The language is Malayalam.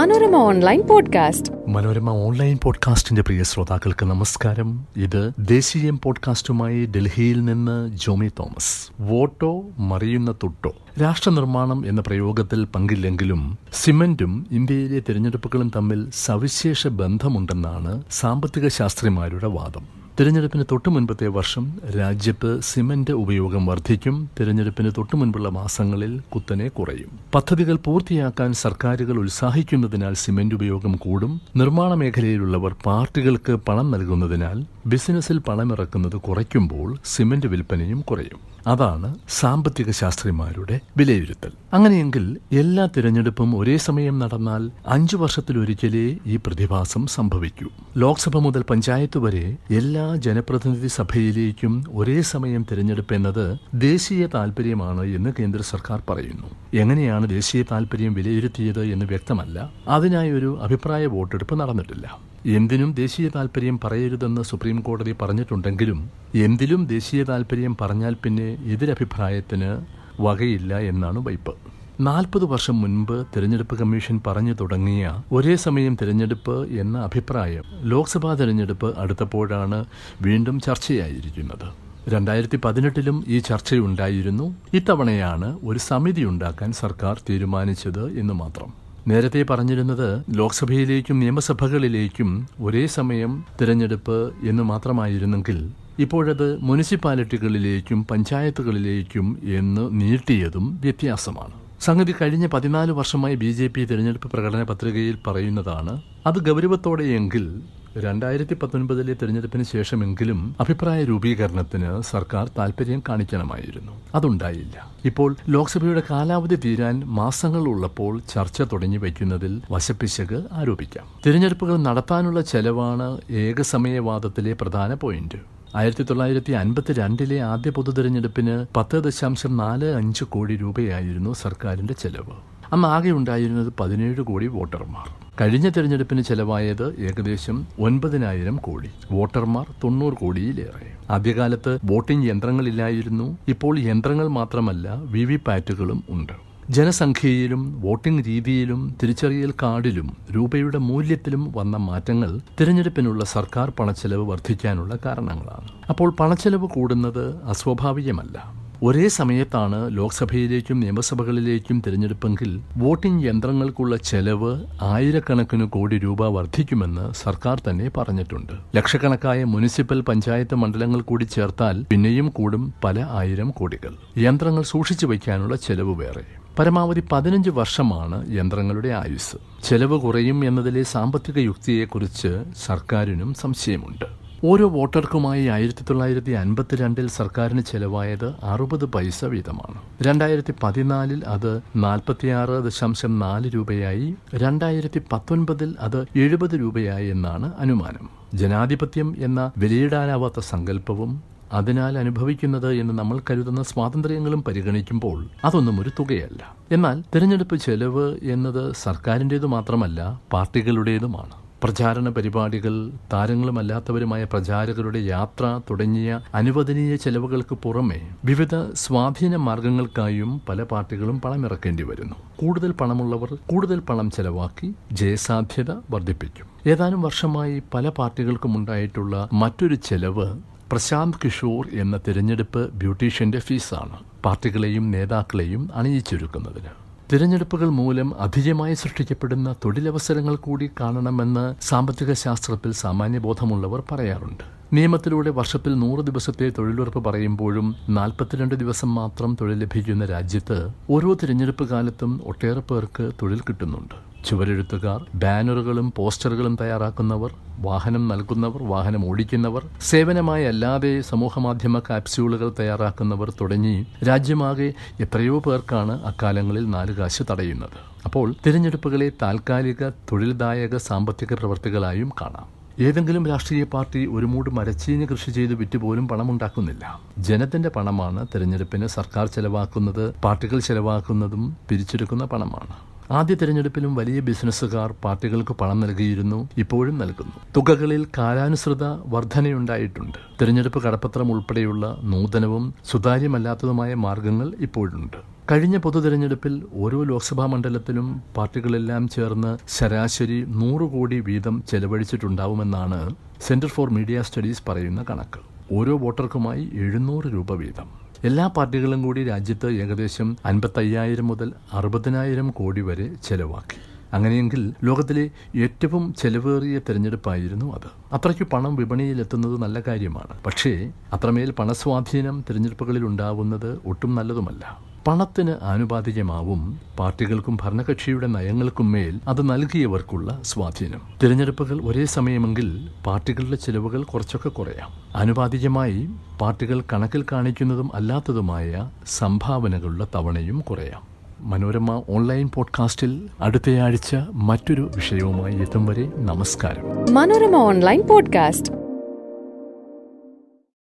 Manorama online podcast. Manorama online പോഡ്കാസ്റ്റിന്റെ പ്രിയ ശ്രോതാക്കൾക്ക് നമസ്കാരം. ഇത് ദേശീയം പോഡ്കാസ്റ്റുമായി ഡൽഹിയിൽ നിന്ന് ജോമി തോമസ്. വോട്ടോ മറിയുന്ന തുട്ടോ. രാഷ്ട്രനിർമ്മാണം എന്ന പ്രയോഗത്തിൽ പങ്കില്ലെങ്കിലും സിമന്റും ഇന്ത്യയിലെ തിരഞ്ഞെടുപ്പുകളും തമ്മിൽ സവിശേഷ ബന്ധമുണ്ടെന്നാണ് സാമ്പത്തിക ശാസ്ത്രിമാരുടെ വാദം. തിരഞ്ഞെടുപ്പിന് തൊട്ടു മുൻപത്തെ വർഷം രാജ്യത്ത് സിമന്റ് ഉപയോഗം വർദ്ധിക്കും. തിരഞ്ഞെടുപ്പിന് തൊട്ടു മുൻപുള്ള മാസങ്ങളിൽ കുത്തനെ കുറയും. പദ്ധതികൾ പൂർത്തിയാക്കാൻ സർക്കാരുകൾ ഉത്സാഹിക്കുന്നതിനാൽ സിമന്റ് ഉപയോഗം കൂടും. നിർമ്മാണ മേഖലയിലുള്ളവർ പാർട്ടികൾക്ക് പണം നൽകുന്നതിനാൽ ബിസിനസ്സിൽ പണമിറക്കുന്നത് കുറയ്ക്കുമ്പോൾ സിമന്റ് വിൽപ്പനയും കുറയും. അതാണ് സാമ്പത്തിക ശാസ്ത്രിമാരുടെ വിലയിരുത്തൽ. അങ്ങനെയെങ്കിൽ എല്ലാ തിരഞ്ഞെടുപ്പും ഒരേ സമയം നടന്നാൽ അഞ്ചു വർഷത്തിലൊരിക്കലേ ഈ പ്രതിഭാസം സംഭവിക്കൂ. ലോക്സഭ മുതൽ പഞ്ചായത്ത് വരെ എല്ലാ ജനപ്രതിനിധി സഭയിലേക്കും ഒരേ സമയം തിരഞ്ഞെടുപ്പ് എന്നത് ദേശീയ താൽപര്യമാണ് എന്ന് കേന്ദ്ര സർക്കാർ പറയുന്നു. എങ്ങനെയാണ് ദേശീയ താൽപര്യം വിലയിരുത്തിയത് എന്ന് വ്യക്തമല്ല. അതിനായി ഒരു അഭിപ്രായ വോട്ടെടുപ്പ് നടന്നിട്ടില്ല. എന്തിനും ദേശീയ താൽപര്യം പറയരുതെന്ന് സുപ്രീം കോടതി പറഞ്ഞിട്ടുണ്ടെങ്കിലും എന്തിലും ദേശീയ താൽപര്യം പറഞ്ഞാൽ പിന്നെ എതിരഭിപ്രായത്തിന് വകയില്ല എന്നാണ് വൈപ്പ്. നാൽപ്പത് വർഷം മുൻപ് തിരഞ്ഞെടുപ്പ് കമ്മീഷൻ പറഞ്ഞു തുടങ്ങിയ ഒരേ സമയം തിരഞ്ഞെടുപ്പ് എന്ന അഭിപ്രായം ലോക്സഭാ തിരഞ്ഞെടുപ്പ് അടുത്തപ്പോഴാണ് വീണ്ടും ചർച്ചയായിരിക്കുന്നത്. രണ്ടായിരത്തി പതിനെട്ടിലും ഈ ചർച്ചയുണ്ടായിരുന്നു. ഇത്തവണയാണ് ഒരു സമിതി ഉണ്ടാക്കാൻ സർക്കാർ തീരുമാനിച്ചത് എന്ന് മാത്രം. നേരത്തെ പറഞ്ഞിരുന്നത് ലോക്സഭയിലേക്കും നിയമസഭകളിലേക്കും ഒരേ സമയം തിരഞ്ഞെടുപ്പ് എന്ന് മാത്രമായിരുന്നെങ്കിൽ ഇപ്പോഴത് മുനിസിപ്പാലിറ്റികളിലേക്കും പഞ്ചായത്തുകളിലേക്കും എന്ന് നീട്ടിയതും വ്യത്യാസമാണ്. സംഗതി കഴിഞ്ഞ പതിനാല് വർഷമായി ബി ജെ പി തിരഞ്ഞെടുപ്പ് പ്രകടന പത്രികയിൽ പറയുന്നതാണ് അത് ഗൗരവത്തോടെയെങ്കിൽ രണ്ടായിരത്തി പത്തൊൻപതിലെ തിരഞ്ഞെടുപ്പിന് ശേഷമെങ്കിലും അഭിപ്രായ രൂപീകരണത്തിന് സർക്കാർ താൽപര്യം കാണിക്കണമായിരുന്നു. അതുണ്ടായില്ല. ഇപ്പോൾ ലോക്സഭയുടെ കാലാവധി തീരാൻ മാസങ്ങൾ ഉള്ളപ്പോൾ ചർച്ച തുടങ്ങി വയ്ക്കുന്നതിൽ വശപ്പിശക് ആരോപിക്കാം. തിരഞ്ഞെടുപ്പുകൾ നടത്താനുള്ള ചെലവാണ് ഏകസമയവാദത്തിലെ പ്രധാന പോയിന്റ്. ആയിരത്തി തൊള്ളായിരത്തി അൻപത്തി രണ്ടിലെ ആദ്യ പൊതു തിരഞ്ഞെടുപ്പിന് പത്ത് ദശാംശം നാല് അഞ്ച് കോടി രൂപയായിരുന്നു സർക്കാരിന്റെ ചെലവ്. അന്ന് ആകെ ഉണ്ടായിരുന്നത് പതിനേഴ് കോടി വോട്ടർമാർ. കഴിഞ്ഞ തെരഞ്ഞെടുപ്പിന് ചെലവായത് ഏകദേശം ഒൻപതിനായിരം കോടി. വോട്ടർമാർ തൊണ്ണൂറ് കോടിയിലേറെ. ആദ്യകാലത്ത് വോട്ടിംഗ് യന്ത്രങ്ങളില്ലായിരുന്നു. ഇപ്പോൾ യന്ത്രങ്ങൾ മാത്രമല്ല വി വി പാറ്റുകളും ഉണ്ട്. ജനസംഖ്യയിലും വോട്ടിംഗ് രീതിയിലും തിരിച്ചറിയൽ കാർഡിലും രൂപയുടെ മൂല്യത്തിലും വന്ന മാറ്റങ്ങൾ തിരഞ്ഞെടുപ്പിനുള്ള സർക്കാർ പണച്ചെലവ് വർദ്ധിക്കാനുള്ള കാരണങ്ങളാണ്. അപ്പോൾ പണച്ചെലവ് കൂടുന്നത് അസ്വാഭാവികമല്ല. ഒരേ സമയത്താണ് ലോക്സഭയിലേക്കും നിയമസഭകളിലേക്കും തിരഞ്ഞെടുപ്പെങ്കിൽ വോട്ടിംഗ് യന്ത്രങ്ങൾക്കുള്ള ചെലവ് ആയിരക്കണക്കിന് കോടി രൂപ വർദ്ധിക്കുമെന്ന് സർക്കാർ തന്നെ പറഞ്ഞിട്ടുണ്ട്. ലക്ഷക്കണക്കായ മുനിസിപ്പൽ പഞ്ചായത്ത് മണ്ഡലങ്ങൾ കൂടി ചേർത്താൽ പിന്നെയും കൂടും പല ആയിരം കോടികൾ. യന്ത്രങ്ങൾ സൂക്ഷിച്ചു വയ്ക്കാനുള്ള ചെലവ് വേറെ. പരമാവധി പതിനഞ്ച് വർഷമാണ് യന്ത്രങ്ങളുടെ ആയുസ് ചെലവ് കുറയും എന്നതിലെ സാമ്പത്തിക യുക്തിയെക്കുറിച്ച് സർക്കാരിനും സംശയമുണ്ട്. ഓരോ വോട്ടർക്കുമായി ആയിരത്തി തൊള്ളായിരത്തി അൻപത്തിരണ്ടിൽ സർക്കാരിന് ചെലവായത് അറുപത് പൈസ വീതമാണ്. രണ്ടായിരത്തി പതിനാലിൽ അത് നാൽപ്പത്തിയാറ് ദശാംശം നാല് രൂപയായി രണ്ടായിരത്തി പത്തൊൻപതിൽ അത് എഴുപത് രൂപയായി എന്നാണ് അനുമാനം. ജനാധിപത്യം എന്ന വിലയിടാനാവാത്ത സങ്കല്പവും അതിനാൽ അനുഭവിക്കുന്നത് എന്ന് നമ്മൾ കരുതുന്ന സ്വാതന്ത്ര്യങ്ങളും പരിഗണിക്കുമ്പോൾ അതൊന്നും ഒരു തുകയല്ല. എന്നാൽ തിരഞ്ഞെടുപ്പ് ചെലവ് എന്നത് സർക്കാരിന്റേതു മാത്രമല്ല പാർട്ടികളുടേതുമാണ്. പ്രചാരണ പരിപാടികൾ താരങ്ങളുമല്ലാത്തവരുമായ പ്രചാരകരുടെ യാത്ര തുടങ്ങിയ അനുവദനീയ ചെലവുകൾക്ക് പുറമെ വിവിധ സ്വാധീന മാർഗങ്ങൾക്കായും പല പാർട്ടികളും പണമിറക്കേണ്ടി വരുന്നു. കൂടുതൽ പണമുള്ളവർ കൂടുതൽ പണം ചെലവാക്കി ജയസാധ്യത വർദ്ധിപ്പിക്കും. ഏതാനും വർഷമായി പല പാർട്ടികൾക്കും ഉണ്ടായിട്ടുള്ള മറ്റൊരു ചെലവ് പ്രശാന്ത് കിഷോർ എന്ന തിരഞ്ഞെടുപ്പ് ബ്യൂട്ടീഷ്യന്റെ ഫീസാണ് പാർട്ടികളെയും നേതാക്കളെയും അണിയിച്ചൊരുക്കുന്നതിന്. തിരഞ്ഞെടുപ്പുകൾ മൂലം അധികമായി സൃഷ്ടിക്കപ്പെടുന്ന തൊഴിലവസരങ്ങൾ കൂടി കാണണമെന്ന് സാമ്പത്തിക ശാസ്ത്രത്തിൽ സാമാന്യബോധമുള്ളവർ പറയാറുണ്ട്. നിയമത്തിലൂടെ വർഷത്തിൽ നൂറ് ദിവസത്തെ തൊഴിലുറപ്പ് പറയുമ്പോഴും നാൽപ്പത്തിരണ്ട് ദിവസം മാത്രം തൊഴിൽ ലഭിക്കുന്ന രാജ്യത്ത് ഓരോ തിരഞ്ഞെടുപ്പ് കാലത്തും ഒട്ടേറെ പേർക്ക് തൊഴിൽ കിട്ടുന്നുണ്ട്. ചുവരെഴുത്തുകാർ ബാനറുകളും പോസ്റ്ററുകളും തയ്യാറാക്കുന്നവർ വാഹനം നൽകുന്നവർ വാഹനം ഓടിക്കുന്നവർ സേവനമായി അല്ലാതെ സമൂഹമാധ്യമ കാപ്സ്യൂളുകൾ തയ്യാറാക്കുന്നവർ തുടങ്ങി രാജ്യമാകെ എത്രയോ പേർക്കാണ് അക്കാലങ്ങളിൽ നാലുകാശ് തടയുന്നത്. അപ്പോൾ തിരഞ്ഞെടുപ്പുകളെ താൽക്കാലിക തൊഴിൽദായക സാമ്പത്തിക പ്രവർത്തികളായും കാണാം. ഏതെങ്കിലും രാഷ്ട്രീയ പാർട്ടി ഒരു മൂട് മരച്ചീഞ്ഞ് കൃഷി ചെയ്ത് വിറ്റുപോലും പണമുണ്ടാക്കുന്നില്ല. ജനത്തിന്റെ പണമാണ് തിരഞ്ഞെടുപ്പിന് സർക്കാർ ചെലവാക്കുന്നത് പാർട്ടികൾ ചെലവാക്കുന്നതും പിരിച്ചെടുക്കുന്ന പണമാണ്. ആദ്യ തിരഞ്ഞെടുപ്പിലും വലിയ ബിസിനസ്സുകാർ പാർട്ടികൾക്ക് പണം നൽകിയിരുന്നു ഇപ്പോഴും നൽകുന്നു. തുകകളിൽ കാലാനുസൃത വർധനയുണ്ടായിട്ടുണ്ട്. തിരഞ്ഞെടുപ്പ് കടപ്പത്രം ഉൾപ്പെടെയുള്ള നൂതനവും സുതാര്യമല്ലാത്തതുമായ മാർഗങ്ങൾ ഇപ്പോഴുണ്ട്. കഴിഞ്ഞ പൊതു തിരഞ്ഞെടുപ്പിൽ ഓരോ ലോക്സഭാ മണ്ഡലത്തിലും പാർട്ടികളെല്ലാം ചേർന്ന് ശരാശരി നൂറ് കോടി വീതം ചെലവഴിച്ചിട്ടുണ്ടാവുമെന്നാണ് സെന്റർ ഫോർ മീഡിയ സ്റ്റഡീസ് പറയുന്ന കണക്ക്. ഓരോ വോട്ടർക്കുമായി എഴുന്നൂറ് രൂപ വീതം. എല്ലാ പാർട്ടികളും കൂടി രാജ്യത്ത് ഏകദേശം അൻപത്തയ്യായിരം മുതൽ അറുപതിനായിരം കോടി വരെ ചെലവാക്കി. അങ്ങനെയെങ്കിൽ ലോകത്തിലെ ഏറ്റവും ചെലവേറിയ തിരഞ്ഞെടുപ്പായിരുന്നു അത്. അത്രയ്ക്ക് പണം വിപണിയിൽ എത്തുന്നത് നല്ല കാര്യമാണ്. പക്ഷേ അത്രമേൽ പണസ്വാധീനം തിരഞ്ഞെടുപ്പുകളിൽ ഉണ്ടാവുന്നത് ഒട്ടും നല്ലതുമല്ല. പണത്തിന് ആനുപാതികമാവും പാർട്ടികൾക്കും ഭരണകക്ഷിയുടെ നയങ്ങൾക്കും മേൽ അത് നൽകിയവർക്കുള്ള സ്വാധീനം. തിരഞ്ഞെടുപ്പുകൾ ഒരേ സമയമെങ്കിൽ പാർട്ടികളുടെ ചിലവുകൾ കുറച്ചൊക്കെ കുറയാം. ആനുപാതികമായി പാർട്ടികൾ കണക്കിൽ കാണിക്കുന്നതും അല്ലാത്തതുമായ സംഭാവനകളുടെ തവണയും കുറയാം. മനോരമ ഓൺലൈൻ പോഡ്കാസ്റ്റിൽ അടുത്തയാഴ്ച മറ്റൊരു വിഷയവുമായി എത്തും വരെ നമസ്കാരം. Manorama online podcast.